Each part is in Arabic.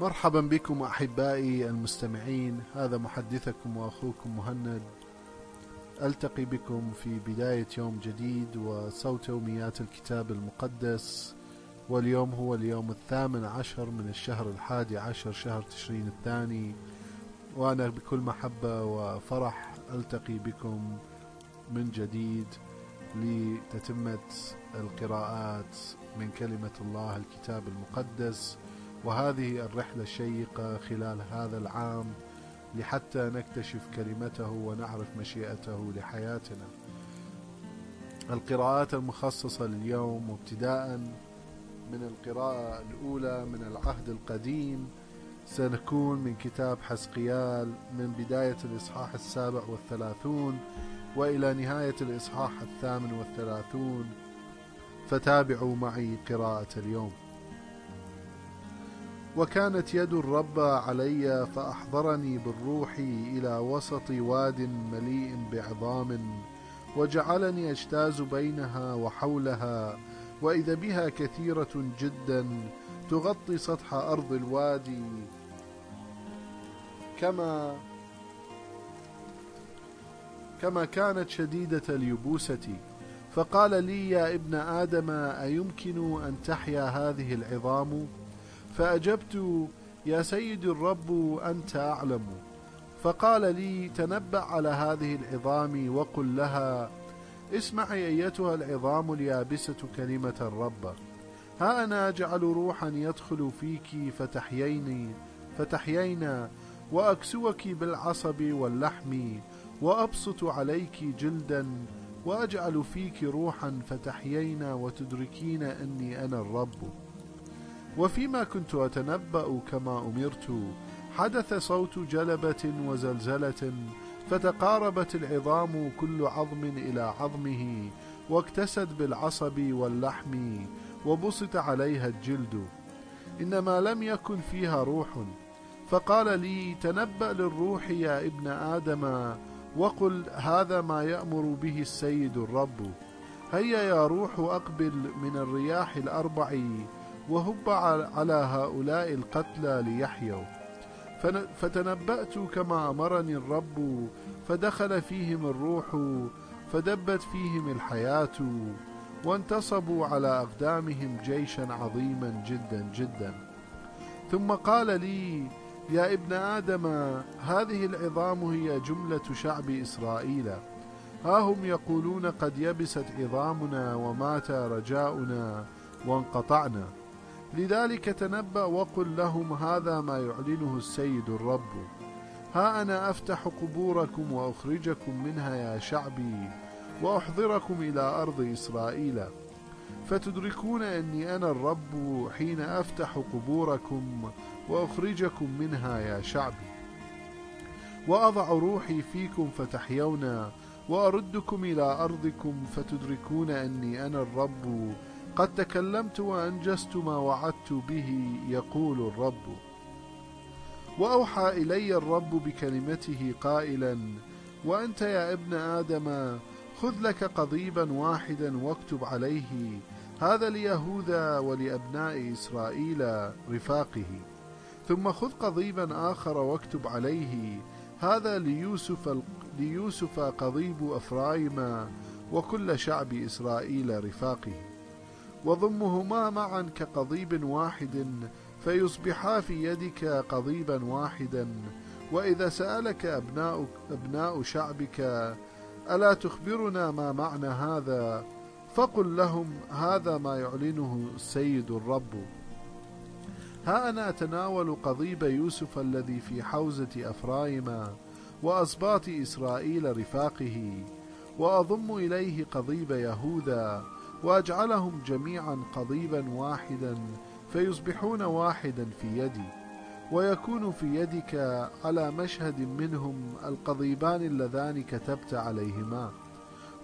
مرحبا بكم أحبائي المستمعين. هذا محدثكم وأخوكم مهند. ألتقي بكم في بداية يوم جديد وصوت يوميات الكتاب المقدس. واليوم هو اليوم الثامن عشر من الشهر الحادي عشر شهر تشرين الثاني. وأنا بكل محبة وفرح ألتقي بكم من جديد لتتمه القراءات من كلمة الله الكتاب المقدس. وهذه الرحلة الشيقة خلال هذا العام لحتى نكتشف كلمته ونعرف مشيئته لحياتنا. القراءات المخصصة لليوم ابتداء من القراءة الأولى من العهد القديم سنكون من كتاب حسقيال من بداية الإصحاح السابع والثلاثون وإلى نهاية الإصحاح الثامن والثلاثون فتابعوا معي قراءة اليوم. وكانت يد الرب علي فأحضرني بالروح إلى وسط واد مليء بعظام وجعلني أجتاز بينها وحولها وإذا بها كثيرة جدا تغطي سطح أرض الوادي كما كما كانت شديدة اليبوسة فقال لي يا ابن آدم أيمكن أن تحيا هذه العظام؟ فأجبت يا سيدي الرب أنت أعلم. فقال لي تنبأ على هذه العظام وقل لها اسمعي أيتها العظام اليابسة كلمة الرب. ها أنا أجعل روحا يدخل فيك فتحييني فتحيينا وأكسوك بالعصب واللحم وأبسط عليك جلدا وأجعل فيك روحا فتحيينا وتدركين أني أنا الرب. وفيما كنت أتنبأ كما أمرت حدث صوت جلبة وزلزلة فتقاربت العظام كل عظم إلى عظمه واكتست بالعصب واللحم وبسط عليها الجلد إنما لم يكن فيها روح فقال لي تنبأ للروح يا ابن آدم وقل هذا ما يأمر به السيد الرب هيا يا روح أقبل من الرياح الأربع وهب على هؤلاء القتلى ليحيوا. فتنبأت كما أمرني الرب فدخل فيهم الروح فدبت فيهم الحياة وانتصبوا على أقدامهم جيشا عظيما جدا جدا. ثم قال لي يا ابن آدم هذه العظام هي جملة شعب إسرائيل. ها هم يقولون قد يبست عظامنا ومات رجاؤنا وانقطعنا. لذلك تنبأ وقل لهم هذا ما يعلنه السيد الرب. ها أنا أفتح قبوركم وأخرجكم منها يا شعبي وأحضركم إلى أرض إسرائيل. فتدركون أني أنا الرب حين أفتح قبوركم وأخرجكم منها يا شعبي. وأضع روحي فيكم فتحيون وأردكم إلى أرضكم فتدركون أني أنا الرب قد تكلمت وأنجزت ما وعدت به يقول الرب. وأوحى إلي الرب بكلمته قائلا وأنت يا ابن آدم خذ لك قضيبا واحدا واكتب عليه هذا ليهوذا ولأبناء إسرائيل رفاقه. ثم خذ قضيبا آخر واكتب عليه هذا ليوسف, ليوسف قضيب أفرايم وكل شعب إسرائيل رفاقه. وضمهما معا كقضيب واحد فيصبحا في يدك قضيبا واحدا. وإذا سألك أبناء, أبناء شعبك ألا تخبرنا ما معنى هذا؟ فقل لهم هذا ما يعلنه السيد الرب. ها أنا أتناول قضيب يوسف الذي في حوزة أفرايم وأسباط إسرائيل رفاقه وأضم إليه قضيب يهوذا. وأجعلهم جميعا قضيبا واحدا فيصبحون واحدا في يدي ويكون في يدك على مشهد منهم القضيبان اللذان كتبت عليهما.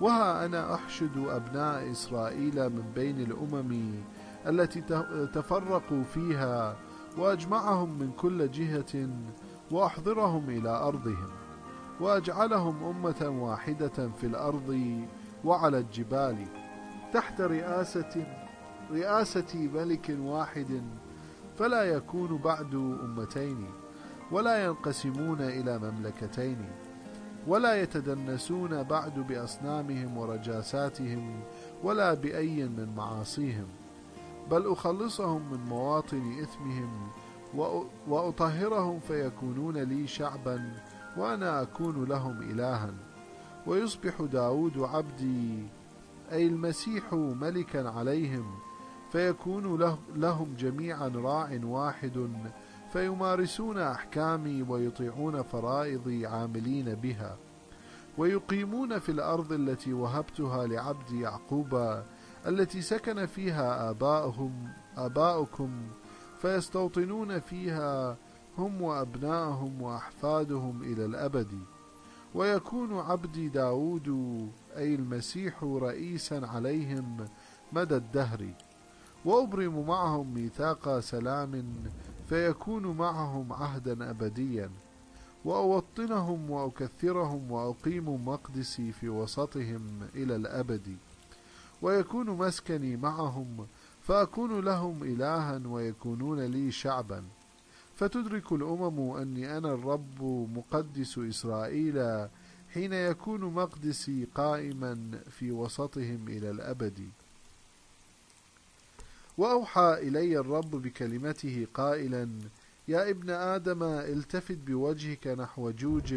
وها أنا أحشد أبناء إسرائيل من بين الأمم التي تفرقوا فيها وأجمعهم من كل جهة وأحضرهم إلى أرضهم وأجعلهم أمة واحدة في الأرض وعلى الجبال. تحت رئاسة رئاسة ملك واحد فلا يكون بعد أمتين ولا ينقسمون إلى مملكتين ولا يتدنسون بعد بأصنامهم ورجاساتهم ولا بأي من معاصيهم بل أخلصهم من مواطن إثمهم وأطهرهم فيكونون لي شعبا وأنا أكون لهم إلها ويصبح داود عبدي أي المسيح ملكا عليهم فيكون لهم جميعا راع واحد فيمارسون أحكامي ويطيعون فرائضي عاملين بها ويقيمون في الأرض التي وهبتها لعبدي يعقوب التي سكن فيها آباؤهم آباؤكم فيستوطنون فيها هم وأبناءهم وأحفادهم إلى الأبد. ويكون عبدي داود أي المسيح رئيسا عليهم مدى الدهر. وأبرم معهم ميثاق سلام فيكون معهم عهدا أبديا. وأوطنهم وأكثرهم وأقيم مقدسي في وسطهم إلى الأبد. ويكون مسكني معهم فأكون لهم إلها ويكونون لي شعبا. فتدرك الأمم أني أنا الرب مقدس إسرائيل حين يكون مقدسي قائما في وسطهم إلى الأبد. وأوحى إلي الرب بكلمته قائلا يا ابن آدم التفت بوجهك نحو جوج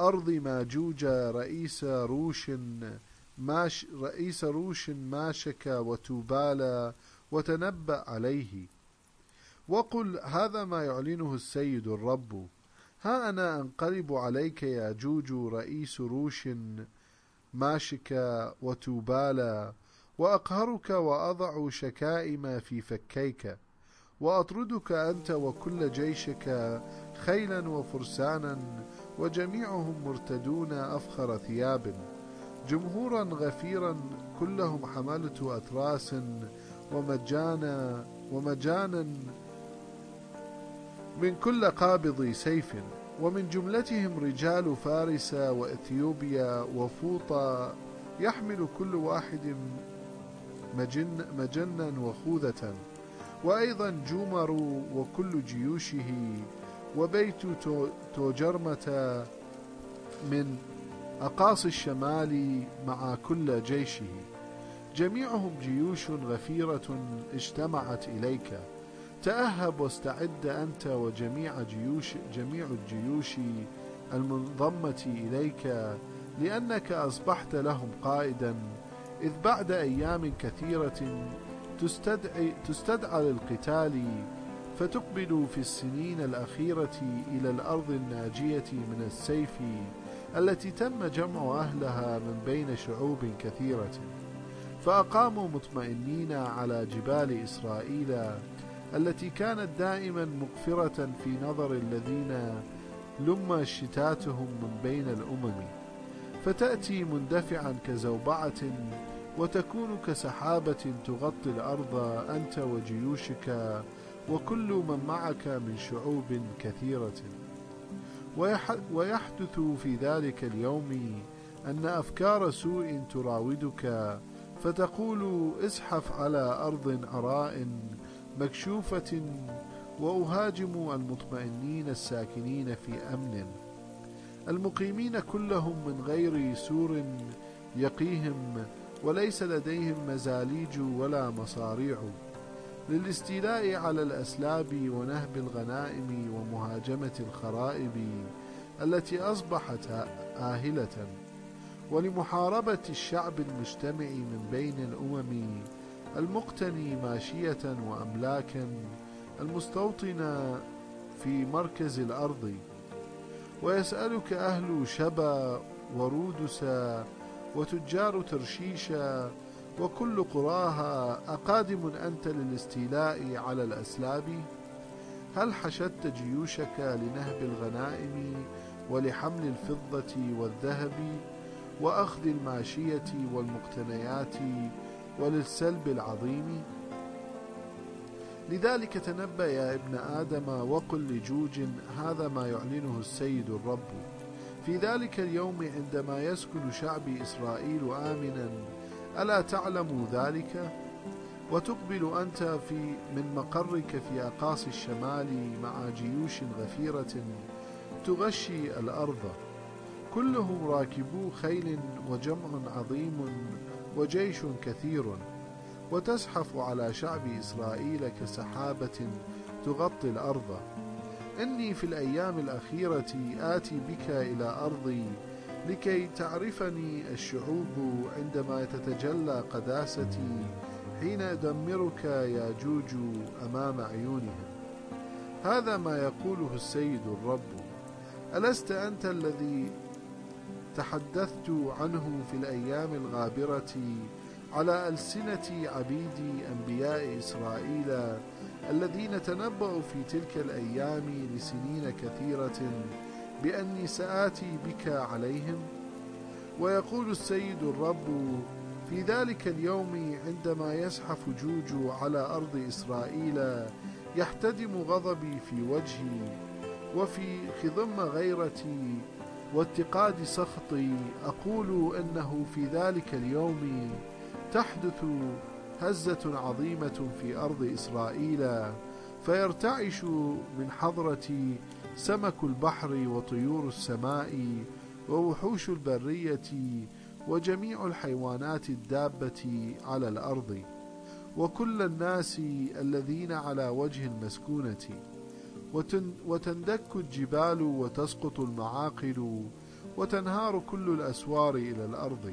أرض ماجوج رئيس روش ماش رئيس روش ماشك وتوبالا وتنبأ عليه. وقل هذا ما يعلنه السيد الرب. ها أنا أنقلب عليك يا جوج رئيس روش ماشك وتوبالا وأقهرك وأضع شكائم في فكيك وأطردك أنت وكل جيشك خيلا وفرسانا وجميعهم مرتدون أفخر ثياب. جمهورا غفيرا كلهم حملة أتراس ومجانا ومجانا من كل قابض سيف ومن جملتهم رجال فارس وإثيوبيا وفوطا يحمل كل واحد مجن مجنا وخوذة وأيضا جومر وكل جيوشه وبيت توجرمة من أقاصي الشمال مع كل جيشه. جميعهم جيوش غفيرة اجتمعت إليك. تأهب واستعد أنت وجميع جيوش جميع الجيوش المنضمة إليك لأنك أصبحت لهم قائدا إذ بعد أيام كثيرة تستدعي, تستدعى للقتال فتقبل في السنين الأخيرة إلى الأرض الناجية من السيف التي تم جمع أهلها من بين شعوب كثيرة. فأقاموا مطمئنين على جبال إسرائيل التي كانت دائما مغفرة في نظر الذين لم شتاتهم من بين الأمم. فتأتي مندفعا كزوبعة وتكون كسحابة تغطي الأرض أنت وجيوشك وكل من معك من شعوب كثيرة. ويحدث في ذلك اليوم أن أفكار سوء تراودك فتقول ازحف على أرض أراء مكشوفة وأهاجم المطمئنين الساكنين في أمن. المقيمين كلهم من غير سور يقيهم وليس لديهم مزاليج ولا مصاريع. للاستيلاء على الأسلاب ونهب الغنائم ومهاجمة الخرائب التي أصبحت آهلة. ولمحاربة الشعب المجتمع من بين الأمم المقتني ماشية وأملاكا المستوطن في مركز الأرض. ويسألك أهل شبا ورودسا وتجار ترشيشا وكل قراها أقادم أنت للاستيلاء على الأسلاب؟ هل حشدت جيوشك لنهب الغنائم ولحمل الفضة والذهب وأخذ الماشية والمقتنيات وللسلب العظيم. لذلك تنبأ يا ابن آدم وقل لجوج هذا ما يعلنه السيد الرب. في ذلك اليوم عندما يسكن شعبي إسرائيل آمنا ألا تعلموا ذلك؟ وتقبل أنت في من مقرك في أقاصي الشمال مع جيوش غفيرة تغشي الأرض. كلهم راكبو خيل وجمع عظيم وجيش كثير وتزحف على شعب إسرائيل كسحابة تغطي الأرض. إني في الأيام الأخيرة آتي بك إلى أرضي لكي تعرفني الشعوب عندما تتجلى قداستي حين أدمرك يا جوج أمام عيونهم. هذا ما يقوله السيد الرب. ألست أنت الذي تحدثت عنه في الأيام الغابرة على ألسنة عبيد أنبياء إسرائيل الذين تنبأوا في تلك الأيام لسنين كثيرة بأني سآتي بك عليهم؟ ويقول السيد الرب في ذلك اليوم عندما يزحف جوج على أرض إسرائيل يحتدم غضبي في وجهي وفي خضم غيرتي واتقاد سخطي أقول إنه في ذلك اليوم تحدث هزة عظيمة في أرض إسرائيل فيرتعش من حضرتي سمك البحر وطيور السماء ووحوش البرية وجميع الحيوانات الدابة على الأرض وكل الناس الذين على وجه المسكونة. وتندك الجبال وتسقط المعاقل وتنهار كل الأسوار إلى الأرض.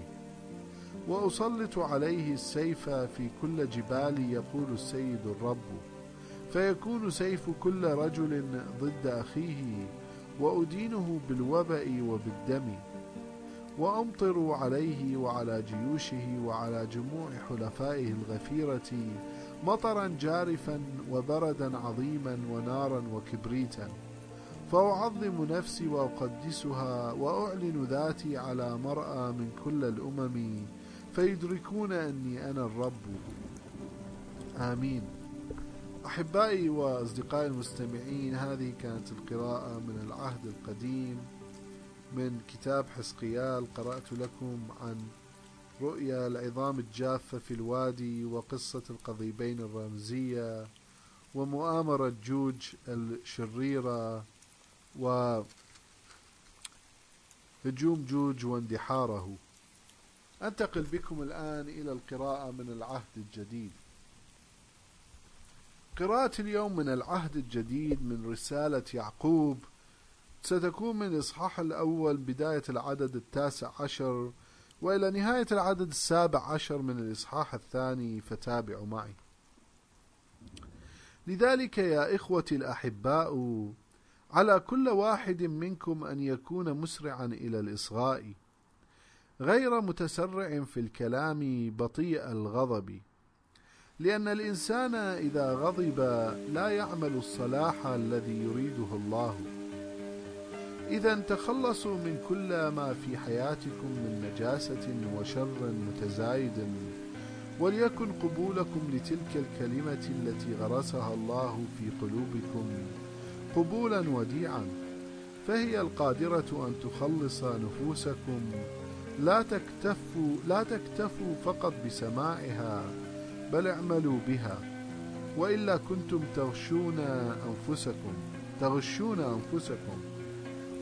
وأسلط عليه السيف في كل جبال يقول السيد الرب. فيكون سيف كل رجل ضد أخيه وأدينه بالوبأ وبالدم. وأمطر عليه وعلى جيوشه وعلى جموع حلفائه الغفيرة مطرا جارفا وبردا عظيما ونارا وكبريتا. فأعظم نفسي وأقدسها وأعلن ذاتي على مرأى من كل الأمم فيدركون أني أنا الرب. آمين. أحبائي وأصدقائي المستمعين هذه كانت القراءة من العهد القديم من كتاب حسقيال قرأت لكم عن رؤيا العظام الجافة في الوادي وقصة القضيبين الرمزية ومؤامرة جوج الشريرة وهجوم جوج واندحاره. أنتقل بكم الآن إلى القراءة من العهد الجديد. قراءة اليوم من العهد الجديد من رسالة يعقوب. ستكون من الإصحاح الأول بداية العدد التاسع عشر وإلى نهاية العدد السابع عشر من الإصحاح الثاني فتابعوا معي. لذلك يا إخوتي الأحباء على كل واحد منكم أن يكون مسرعا إلى الإصغاء. غير متسرع في الكلام بطيء الغضب لأن الإنسان إذا غضب لا يعمل الصلاح الذي يريده الله. إذا تخلصوا من كل ما في حياتكم من نجاسة وشر متزايد. وليكن قبولكم لتلك الكلمة التي غرسها الله في قلوبكم قبولا وديعا. فهي القادرة أن تخلص نفوسكم. لا تكتفوا لا تكتفوا فقط بسماعها بل اعملوا بها. وإلا كنتم تغشون أنفسكم تغشون أنفسكم.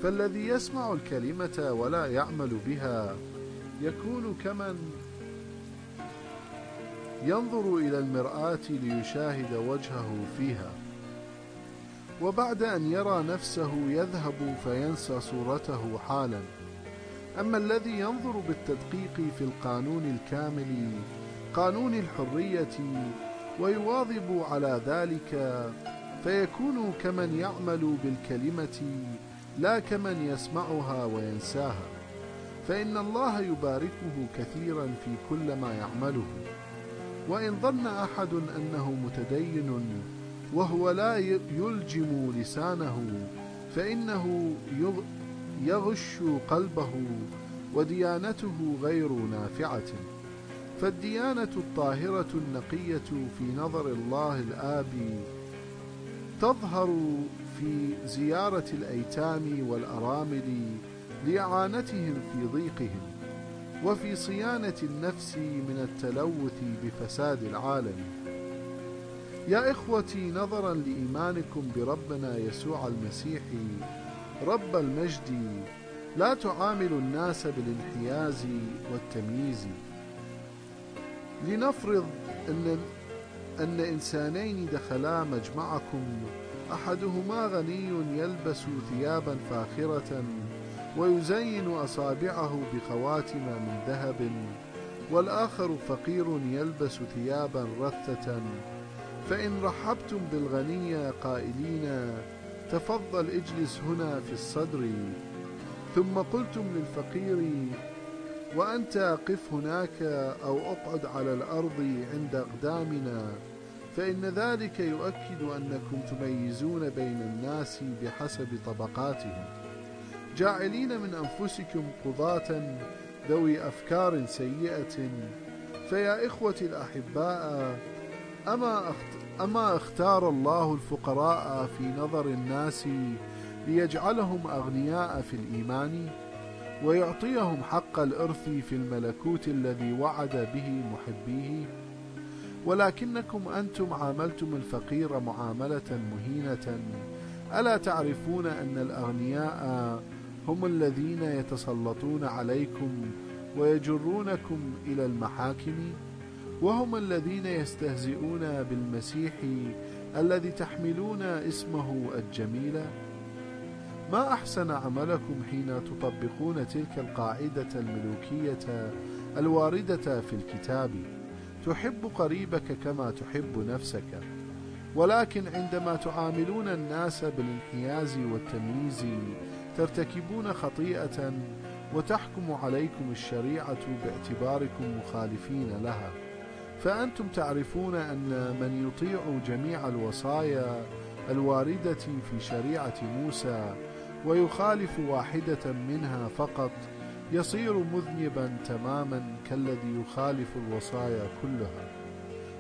فالذي يسمع الكلمة ولا يعمل بها يكون كمن ينظر إلى المرآة ليشاهد وجهه فيها وبعد أن يرى نفسه يذهب فينسى صورته حالا. أما الذي ينظر بالتدقيق في القانون الكامل قانون الحرية ويواظب على ذلك فيكون كمن يعمل بالكلمة لا كمن يسمعها وينساها فإن الله يباركه كثيرا في كل ما يعمله. وإن ظن أحد أنه متدين وهو لا يلجم لسانه فإنه يغش قلبه وديانته غير نافعة. فالديانة الطاهرة النقية في نظر الله الآب تظهر في زيارة الأيتام والأرامل لإعانتهم في ضيقهم وفي صيانة النفس من التلوث بفساد العالم. يا إخوتي نظرا لإيمانكم بربنا يسوع المسيح رب المجد لا تعامل الناس بالانحياز والتمييز. لنفرض أن أن إنسانين دخلا مجمعكم أحدهما غني يلبس ثيابا فاخرة ويزين أصابعه بخواتم من ذهب والآخر فقير يلبس ثيابا رثة. فإن رحبتم بالغني قائلين تفضل اجلس هنا في الصدر. ثم قلتم للفقير وأنت قف هناك أو أقعد على الأرض عند أقدامنا فإن ذلك يؤكد أنكم تميزون بين الناس بحسب طبقاتهم. جاعلين من أنفسكم قضاة ذوي أفكار سيئة. فيا إخوتي الأحباء أما, أما اختار الله الفقراء في نظر الناس ليجعلهم أغنياء في الإيمان؟ ويعطيهم حق الإرث في الملكوت الذي وعد به محبيه. ولكنكم أنتم عاملتم الفقير معاملة مهينة. ألا تعرفون أن الأغنياء هم الذين يتسلطون عليكم ويجرونكم إلى المحاكم؟ وهم الذين يستهزئون بالمسيح الذي تحملون اسمه الجميل؟ ما أحسن عملكم حين تطبقون تلك القاعدة الملوكية الواردة في الكتاب؟ تحب قريبك كما تحب نفسك. ولكن عندما تعاملون الناس بالانحياز والتمييز ترتكبون خطيئة وتحكم عليكم الشريعة باعتباركم مخالفين لها. فأنتم تعرفون أن من يطيع جميع الوصايا الواردة في شريعة موسى ويخالف واحدة منها فقط يصير مذنبا تماما كالذي يخالف الوصايا كلها.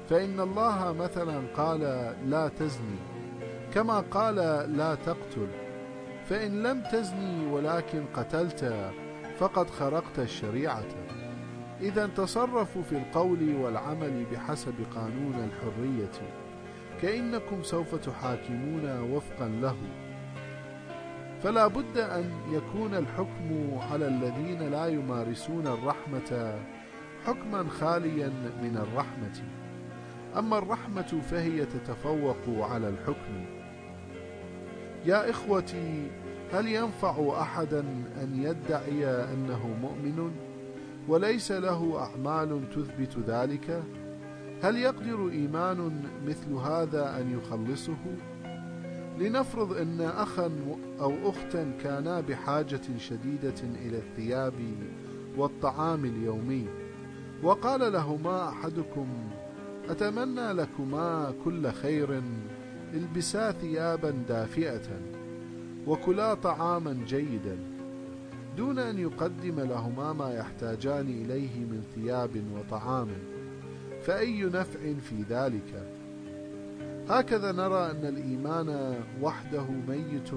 فإن الله مثلا قال لا تزني كما قال لا تقتل. فإن لم تزني ولكن قتلت فقد خرقت الشريعة. إذا تصرفوا في القول والعمل بحسب قانون الحرية كأنكم سوف تحاكمون وفقا له. فلا بد أن يكون الحكم على الذين لا يمارسون الرحمة حكما خاليا من الرحمة. أما الرحمة فهي تتفوق على الحكم. يا إخوتي هل ينفع أحدا أن يدعي أنه مؤمن وليس له أعمال تثبت ذلك؟ هل يقدر إيمان مثل هذا أن يخلصه؟ لنفرض أن أخا أو أختا كانا بحاجة شديدة إلى الثياب والطعام اليومي وقال لهما أحدكم أتمنى لكما كل خير البسا ثيابا دافئة وكلا طعاما جيدا دون أن يقدم لهما ما يحتاجان إليه من ثياب وطعام فأي نفع في ذلك؟ هكذا نرى أن الإيمان وحده ميت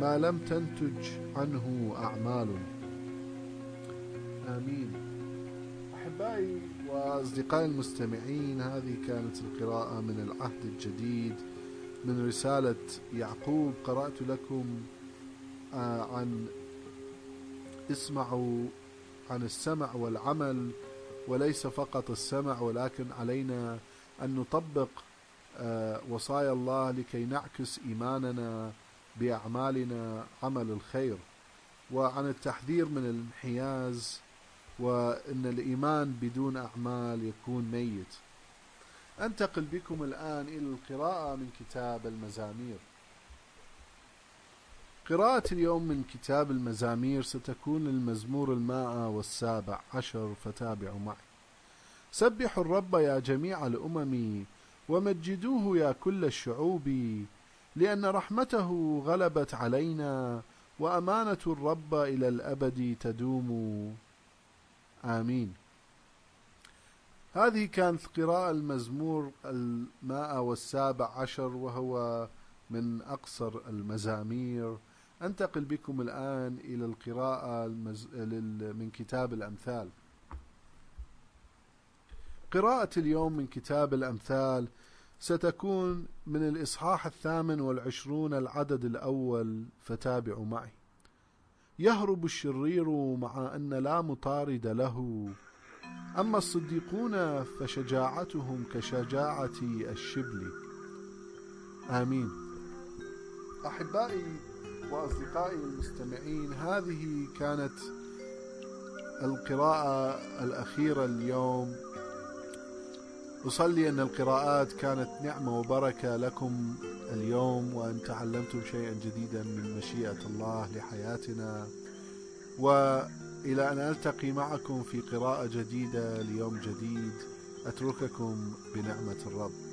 ما لم تنتج عنه أعمال. آمين. أحبائي وأصدقائي المستمعين هذه كانت القراءة من العهد الجديد من رسالة يعقوب. قرأت لكم آه، عن اسمعوا عن السمع والعمل وليس فقط السمع ولكن علينا أن نطبق وصايا الله لكي نعكس إيماننا بأعمالنا عمل الخير. وعن التحذير من الانحياز وأن الإيمان بدون أعمال يكون ميت. أنتقل بكم الآن إلى القراءة من كتاب المزامير. قراءة اليوم من كتاب المزامير ستكون المزمور المائة والسابع عشر فتابعوا معي. سبحوا الرب يا جميع الأمم ومجدوه يا كل الشعوب لأن رحمته غلبت علينا وأمانة الرب إلى الأبد تدوم. آمين. هذه كانت قراءة المزمور المائة والسابع عشر وهو من أقصر المزامير. أنتقل بكم الآن إلى القراءة. من كتاب الأمثال. قراءة اليوم من كتاب الأمثال ستكون من الإصحاح الثامن والعشرون العدد الأول فتابعوا معي. يهرب الشرير مع أن لا مطارد له. أما الصديقون فشجاعتهم كشجاعة الشبل. آمين. أحبائي وأصدقائي المستمعين هذه كانت القراءة الأخيرة اليوم. أصلي أن القراءات كانت نعمة وبركة لكم اليوم وأن تعلمتم شيئا جديدا من مشيئة الله لحياتنا. وإلى أن ألتقي معكم في قراءة جديدة ليوم جديد أترككم بنعمة الرب.